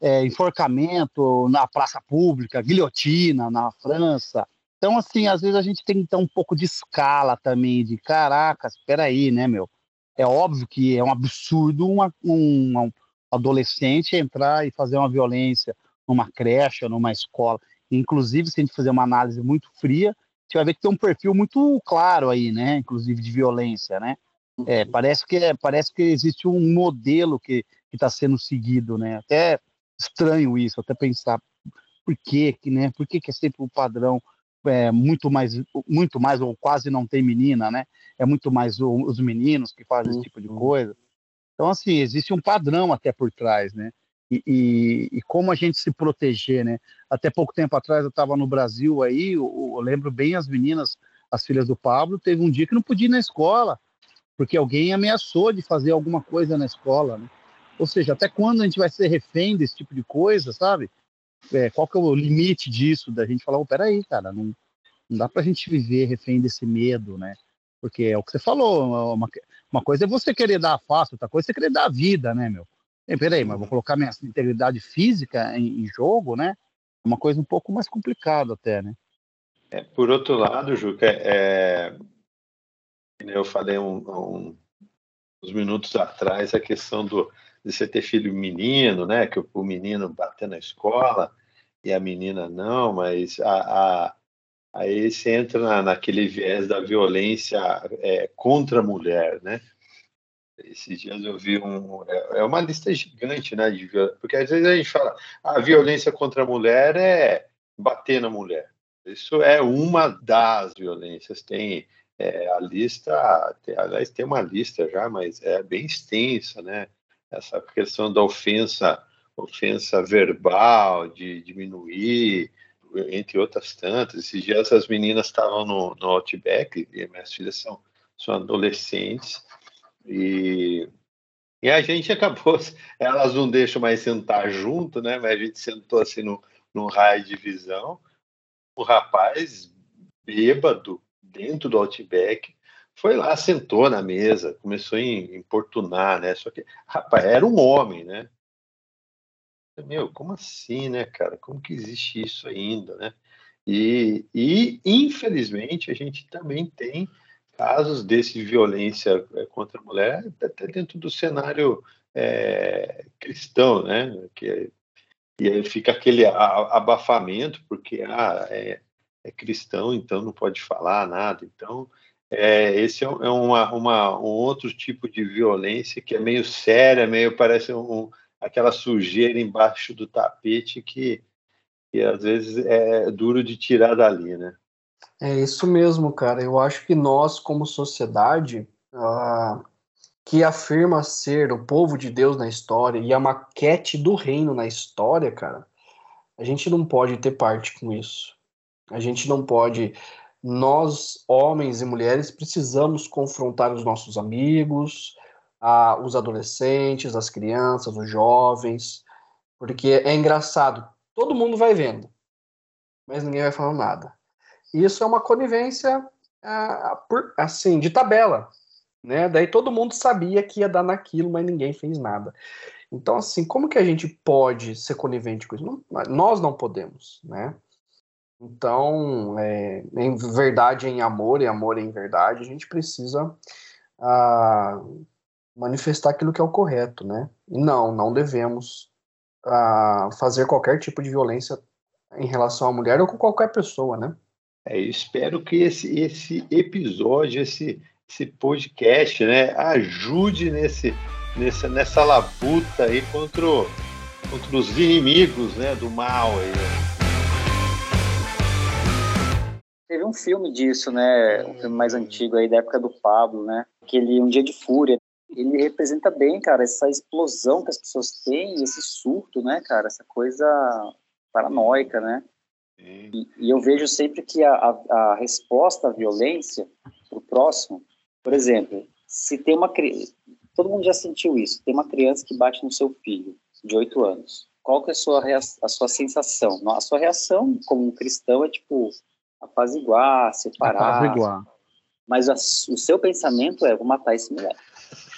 é, enforcamento na praça pública, guilhotina na França. Então, assim, às vezes a gente tem que ter um pouco de escala também, de caracas, espera aí, né, meu? é óbvio que é um absurdo uma, um, um adolescente entrar e fazer uma violência numa creche ou numa escola. Inclusive, se a gente fazer uma análise muito fria, a gente vai ver que tem um perfil muito claro aí, né? Inclusive de violência, né? É, parece que é, parece que existe um modelo que está sendo seguido, né? Até estranho isso, até pensar por que, né? Por que, que é sempre o padrão é, muito mais, muito mais ou quase não tem menina, né? É muito mais o, os meninos que fazem esse tipo de uhum. coisa. Então, assim, existe um padrão até por trás, né? E, e, como a gente se proteger, né? Até pouco tempo atrás eu estava no Brasil aí, eu, eu, lembro bem as meninas, as filhas do Pablo, teve um dia que não podia ir na escola, porque alguém ameaçou de fazer alguma coisa na escola, né? Ou seja, até quando a gente vai ser refém desse tipo de coisa, sabe? É, qual que é o limite disso, da gente falar, oh, peraí, cara, não, não dá pra gente viver refém desse medo, né? Porque é o que você falou, uma, uma coisa é você querer dar a face, outra coisa é você querer dar a vida, né, meu? Peraí, mas vou colocar minha integridade física em, em jogo, né? É uma coisa um pouco mais complicada até, né? É, por outro lado, Juca, é, eu falei um, um, uns minutos atrás a questão do, de você ter filho menino, né? Que o, o menino bater na escola e a menina não, mas a, a aí você entra na, naquele viés da violência é, contra a mulher, né? Esses dias eu vi um. É, é uma lista gigante, né? De, porque às vezes a gente fala, a violência contra a mulher é bater na mulher. Isso é uma das violências. Tem é, a lista, tem, aliás, tem uma lista já, mas é bem extensa, né? Essa questão da ofensa, ofensa verbal, de diminuir, entre outras tantas. Esses dias as meninas estavam no, no Outback, e minhas filhas são, são adolescentes, e, e a gente *laughs* acabou, elas não deixam mais sentar junto, né? Mas a gente sentou assim no, no raio de visão. O rapaz, bêbado, dentro do Outback, foi lá, sentou na mesa, começou a importunar, né? Só que, rapaz, era um homem, né? Meu, como assim, né, cara? Como que existe isso ainda, né? E, e infelizmente a gente também tem casos desse de violência é, contra a mulher até dentro do cenário é, cristão, né? Que e aí fica aquele abafamento porque ah, é, é, cristão, então não pode falar nada. Então é, esse é, é uma, uma, um outro tipo de violência que é meio séria, meio parece um, aquela sujeira embaixo do tapete que, que às vezes é duro de tirar dali, né? É isso mesmo, cara. Eu acho que nós, como sociedade, uh, que afirma ser o povo de Deus na história e a maquete do reino na história, cara, a gente não pode ter parte com isso. A gente não pode. Nós, homens e mulheres, precisamos confrontar os nossos amigos, uh, os adolescentes, as crianças, os jovens, porque é engraçado. Todo mundo vai vendo, mas ninguém vai falando nada. Isso é uma conivência ah, por, assim de tabela, né? Daí todo mundo sabia que ia dar naquilo, mas ninguém fez nada. Então, assim, como que a gente pode ser conivente com isso? Não, nós não podemos, né? Então, é, em verdade, em amor, e amor em verdade, a gente precisa ah, manifestar aquilo que é o correto, né? E não, não devemos ah, fazer qualquer tipo de violência em relação à mulher ou com qualquer pessoa, né? É, eu espero que esse, esse episódio, esse, esse podcast, né, ajude nesse, nessa, nessa labuta aí contra, contra os inimigos né, do mal. Aí. Teve um filme disso, né? Um filme mais antigo aí, da época do Pablo, né? Aquele Um Dia de Fúria. Ele representa bem, cara, essa explosão que as pessoas têm, esse surto, né, cara? Essa coisa paranoica, né? E, e, eu vejo sempre que a, a, a resposta à violência para o próximo, por exemplo, se tem uma criança, todo mundo já sentiu isso, tem uma criança que bate no seu filho de 8 anos, qual que é a sua, a sua sensação? A sua reação como um cristão é tipo apaziguar, separar. Apaziguar. Mas a, o seu pensamento é, vou matar esse moleque.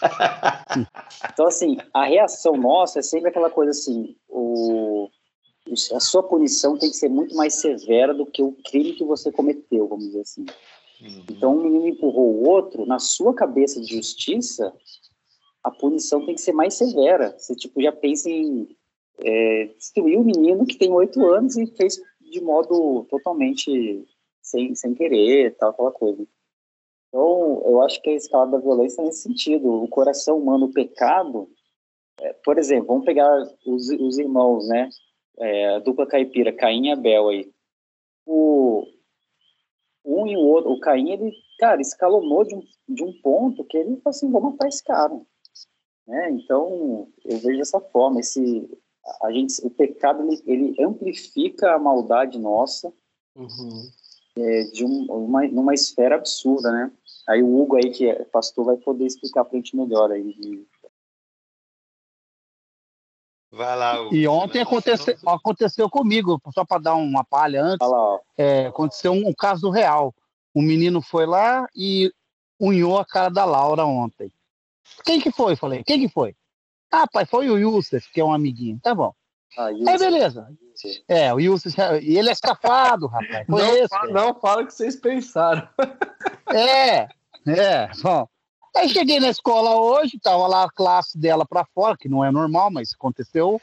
*laughs* então, assim, a reação nossa é sempre aquela coisa assim, o, a sua punição tem que ser muito mais severa do que o crime que você cometeu, vamos dizer assim. Uhum. Então, um menino empurrou o outro, na sua cabeça de justiça, a punição tem que ser mais severa. Você, tipo, já pensa em é, destruir o menino que tem oito anos e fez de modo totalmente sem, sem querer, tal, aquela coisa. Então, eu acho que a escala da violência é nesse sentido. O coração humano, o pecado, é, por exemplo, vamos pegar os, os irmãos, né? É, a dupla caipira, Caim e Abel aí. O, um e o outro, o Caim, ele, cara, escalonou de um, de um ponto que ele falou assim, vou matar esse cara. Né? Então, eu vejo dessa forma, esse, a gente, o pecado, ele, ele amplifica a maldade nossa uhum. é, de um, uma, numa esfera absurda, né? Aí o Hugo aí, que é pastor, vai poder explicar pra gente melhor aí. Vai lá, Hugo. E ontem aconteceu, aconteceu comigo, só para dar uma palha antes, lá, é, aconteceu um, um, caso real. Um menino foi lá e unhou a cara da Laura ontem. Quem que foi? Falei, quem que foi? Ah, pai, foi o Yusuf, que é um amiguinho. Tá bom. Ah, é, beleza. É, o Yusuf, e ele é safado, rapaz. Não, esse, não fala o que vocês pensaram. É, é, bom. Aí cheguei na escola hoje, tava lá a classe dela para fora, que não é normal, mas aconteceu.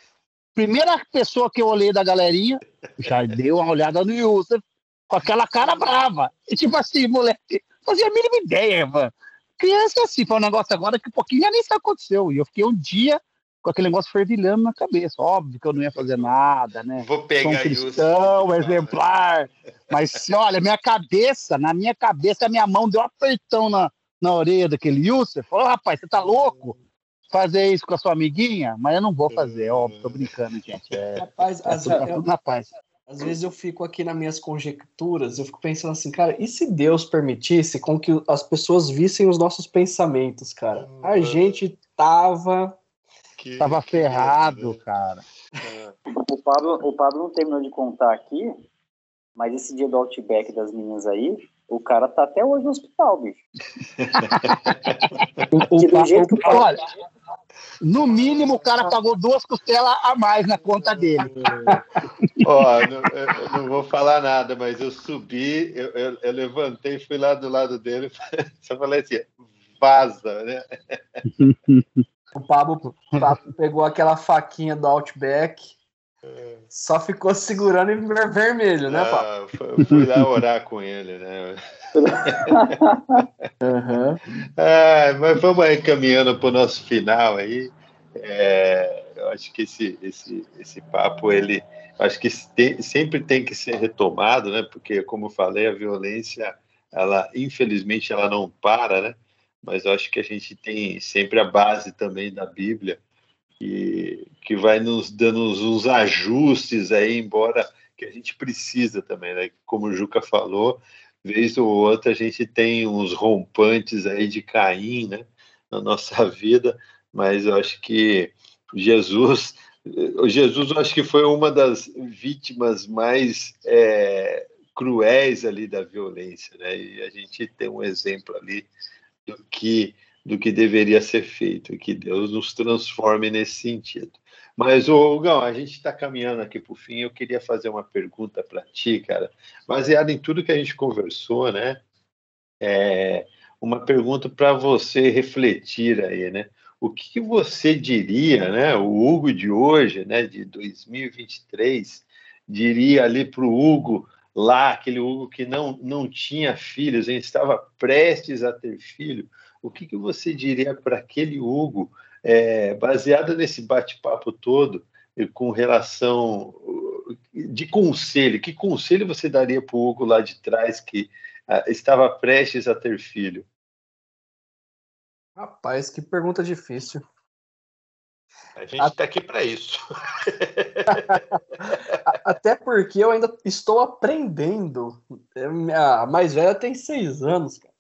Primeira pessoa que eu olhei da galerinha, já deu uma olhada no Yusuf, com aquela cara brava. E tipo assim, moleque, fazia a mínima ideia, mano. Criança é assim, foi um negócio agora que um pouquinho já nem se aconteceu. E eu fiquei um dia com aquele negócio fervilhando na cabeça. Óbvio que eu não ia fazer nada, né? Vou pegar Sou um cristão, isso. exemplar. Mas, olha, minha cabeça, na minha cabeça, a minha mão deu um apertão na, na orelha daquele Yusuf. Falou, rapaz, você tá louco? Fazer isso com a sua amiguinha? Mas eu não vou fazer, óbvio, tô brincando, gente. É, rapaz, é, tudo, tá tudo na paz. Às vezes eu fico aqui nas minhas conjecturas, eu fico pensando assim, cara, e se Deus permitisse com que as pessoas vissem os nossos pensamentos, cara? A uhum. gente tava. Que, tava ferrado, que... cara. É. O Pablo, o Pablo não terminou de contar aqui, mas esse dia do Outback das meninas aí, o cara tá até hoje no hospital, bicho. *laughs* o, o, o, jeito que olha, no mínimo, o cara pagou duas costelas a mais na conta dele. *laughs* Ó, não, eu não vou falar nada, mas eu subi, eu, eu, eu levantei, fui lá do lado dele, *laughs* só falei assim, vaza, né? O Pablo, o Pablo pegou aquela faquinha do Outback, só ficou segurando em vermelho, né, Pablo? Ah, fui lá orar com ele, né? *laughs* uhum. ah, mas vamos aí caminhando para o nosso final aí. É, eu acho que esse, esse, esse papo, ele acho que tem, sempre tem que ser retomado, né? Porque, como eu falei, a violência, ela infelizmente ela não para, né? Mas eu acho que a gente tem sempre a base também da Bíblia que, que vai nos dando uns ajustes aí, embora que a gente precisa também, né? Como o Juca falou, vez ou outra a gente tem uns rompantes aí de Caim, né? Na nossa *laughs* vida, mas eu acho que Jesus, Jesus eu acho que foi uma das vítimas mais é, cruéis ali da violência, né? E a gente tem um exemplo ali do que do que deveria ser feito, e que Deus nos transforme nesse sentido. Mas, ô, Gão, a gente está caminhando aqui para o fim. Eu queria fazer uma pergunta para ti, cara, baseada em tudo que a gente conversou, né? É, uma pergunta para você refletir aí, né? O que você diria, né? O Hugo de hoje, né? De 2023, diria ali para o Hugo lá, aquele Hugo que não, não tinha filhos, ele estava prestes a ter filho. O que, que você diria para aquele Hugo é, baseada nesse bate-papo todo, com relação de conselho, que conselho você daria para o Hugo lá de trás que ah, estava prestes a ter filho? Rapaz, que pergunta difícil. A gente está aqui para isso. *laughs* Até porque eu ainda estou aprendendo. A mais velha tem seis anos, cara.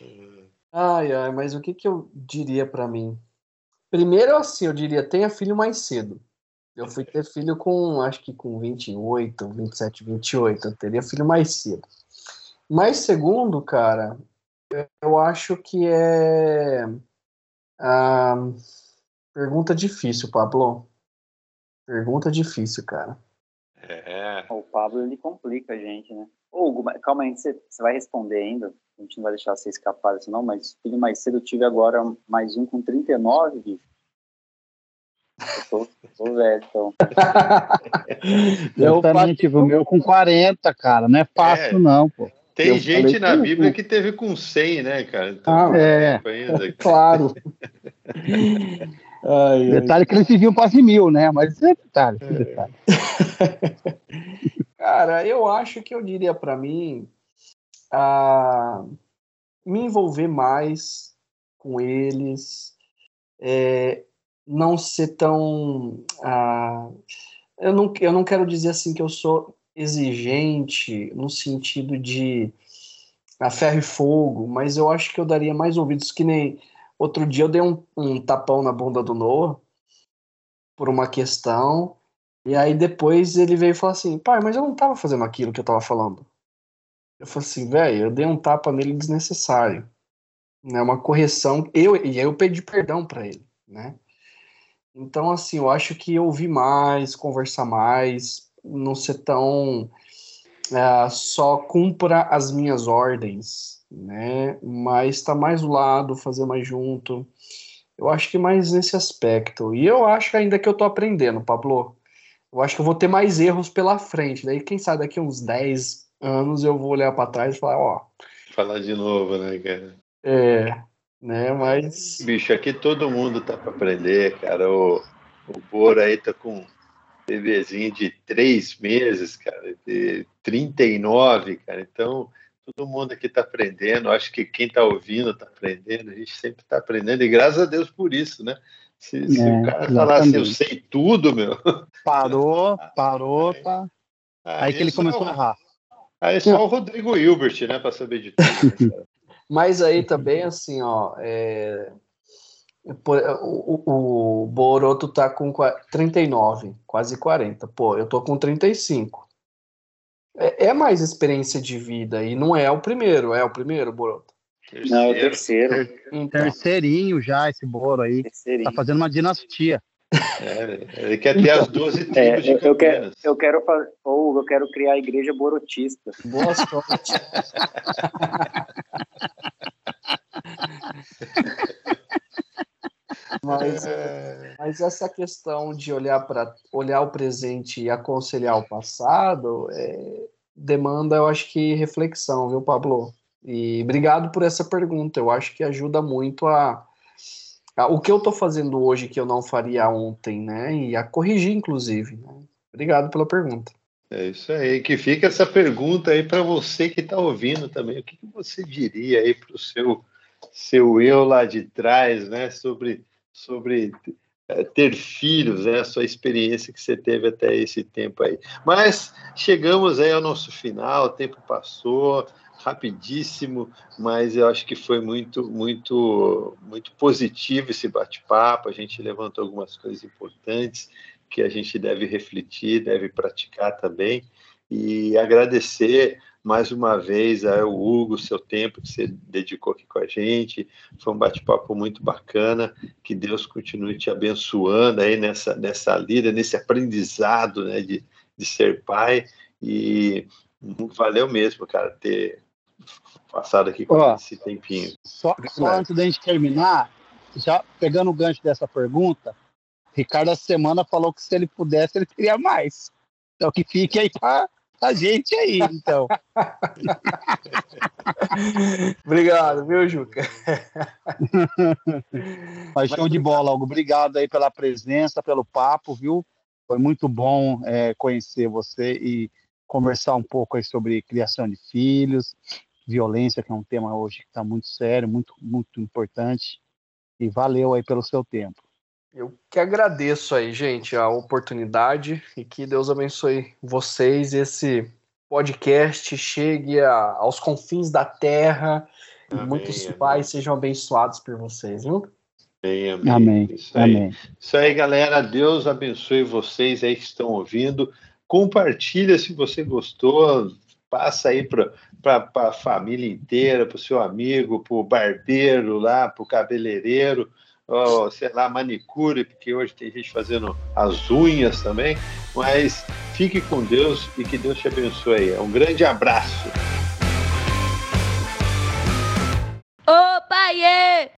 Uhum. Ai, ai, mas o que, que eu diria para mim? Primeiro, assim, eu diria, tenha filho mais cedo. Eu fui ter filho com, acho que com 28, 27, 28. Eu teria filho mais cedo. Mas segundo, cara, eu acho que é. Ah, pergunta difícil, Pablo. Pergunta difícil, cara. É. O Pablo ele complica a gente, né? Hugo, calma aí, você, você vai responder ainda? A gente não vai deixar você escapar disso não, mas filho mais cedo eu tive agora mais um com 39, bicho. Eu tô, tô velho, então. *laughs* eu também tive o meu com 40, cara. Não é fácil, é. não, pô. Tem eu gente na Bíblia que teve com 100, né, cara? Então, ah, é. Ainda. Claro. *laughs* ai, detalhe ai. que eles viviam quase mil, né? Mas é detalhe, é. detalhe. *laughs* Cara, eu acho que eu diria para mim a me envolver mais com eles, é, não ser tão. eu, não, eu não quero dizer assim que eu sou exigente no sentido de a ferro e fogo, mas eu acho que eu daria mais ouvidos que nem outro dia eu dei um, um tapão na bunda do Noah por uma questão e aí depois ele veio e falou assim, pai, mas eu não tava fazendo aquilo que eu tava falando. Eu falei assim, velho, eu dei um tapa nele desnecessário. Né, uma correção. Eu, e aí eu pedi perdão para ele, né? Então, assim, eu acho que ouvir mais, conversar mais, não ser tão uh, só cumpra as minhas ordens, né? Mas estar tá mais do lado, fazer mais junto. Eu acho que mais nesse aspecto. E eu acho ainda que eu tô aprendendo, Pablo. Eu acho que eu vou ter mais erros pela frente. Daí, quem sabe daqui uns 10 anos eu vou olhar para trás e falar, ó. Falar de novo, né, cara? É, né, mas. Bicho, aqui todo mundo tá para aprender, cara. O, o Boro aí tá com bebezinho de três meses, cara, de 39, cara. Então, todo mundo aqui tá aprendendo. Acho que quem tá ouvindo tá aprendendo. A gente sempre tá aprendendo. E graças a Deus por isso, né? Se, se é, o cara falar assim, eu sei tudo, meu. Parou, *laughs* parou, tá. Aí, aí que ele começou a errar. Aí só o Rodrigo Hilbert, né, para saber de tudo. Né, *laughs* Mas aí também, assim, ó, é... o, o, Boroto tá com 39, quase 40. Pô, eu tô com 35. É, é mais experiência de vida e não é o primeiro, é o primeiro, Boroto? Terceiro. Não, é o terceiro. Então. Terceirinho já, esse Boro aí. Terceirinho. Tá fazendo uma dinastia. É, ele quer ter as 12 tribos é, de eu quero, eu quero ou eu quero criar a igreja borotista. Boa sorte. *laughs* mas, mas essa questão de olhar para olhar o presente e aconselhar o passado é, demanda, eu acho que reflexão, viu, Pablo? E obrigado por essa pergunta. Eu acho que ajuda muito a, a o que eu estou fazendo hoje que eu não faria ontem, né? E a corrigir, inclusive. Né? Obrigado pela pergunta. É isso aí. Que fica essa pergunta aí para você que está ouvindo também. O que, que você diria aí para o seu seu eu lá de trás, né? Sobre sobre é, ter filhos, né? A sua experiência que você teve até esse tempo aí. Mas chegamos aí ao nosso final. O tempo passou rapidíssimo, mas eu acho que foi muito, muito, muito positivo esse bate-papo. A gente levantou algumas coisas importantes que a gente deve refletir, deve praticar também. E agradecer mais uma vez ao Hugo, seu tempo que você dedicou aqui com a gente. Foi um bate-papo muito bacana. Que Deus continue te abençoando aí nessa, nessa lida, nesse aprendizado né, de, de ser pai. E valeu mesmo, cara, ter passado aqui com Ó, esse tempinho. Só, só antes da gente terminar, já pegando o gancho dessa pergunta, Ricardo essa semana falou que se ele pudesse, ele queria mais. Então que fique aí para a gente aí, então. *laughs* Obrigado, viu, Juca? *laughs* Mas show de bola, Algo. Obrigado aí pela presença, pelo papo, viu? Foi muito bom é, conhecer você e conversar um pouco aí sobre criação de filhos, violência, que é um tema hoje que está muito sério, muito, muito importante. E valeu aí pelo seu tempo. Eu que agradeço aí, gente, a oportunidade e que Deus abençoe vocês. Esse podcast chegue a, aos confins da terra. Amém, muitos amém. pais sejam abençoados por vocês, viu? Amém, amém. amém. Isso, aí. amém. Isso aí, galera. Deus abençoe vocês aí que estão ouvindo. Compartilha se você gostou, passa aí para a família inteira, para o seu amigo, para o barbeiro lá, para o cabeleireiro, ou, sei lá, manicure, porque hoje tem gente fazendo as unhas também. Mas fique com Deus e que Deus te abençoe. Um grande abraço. Paie!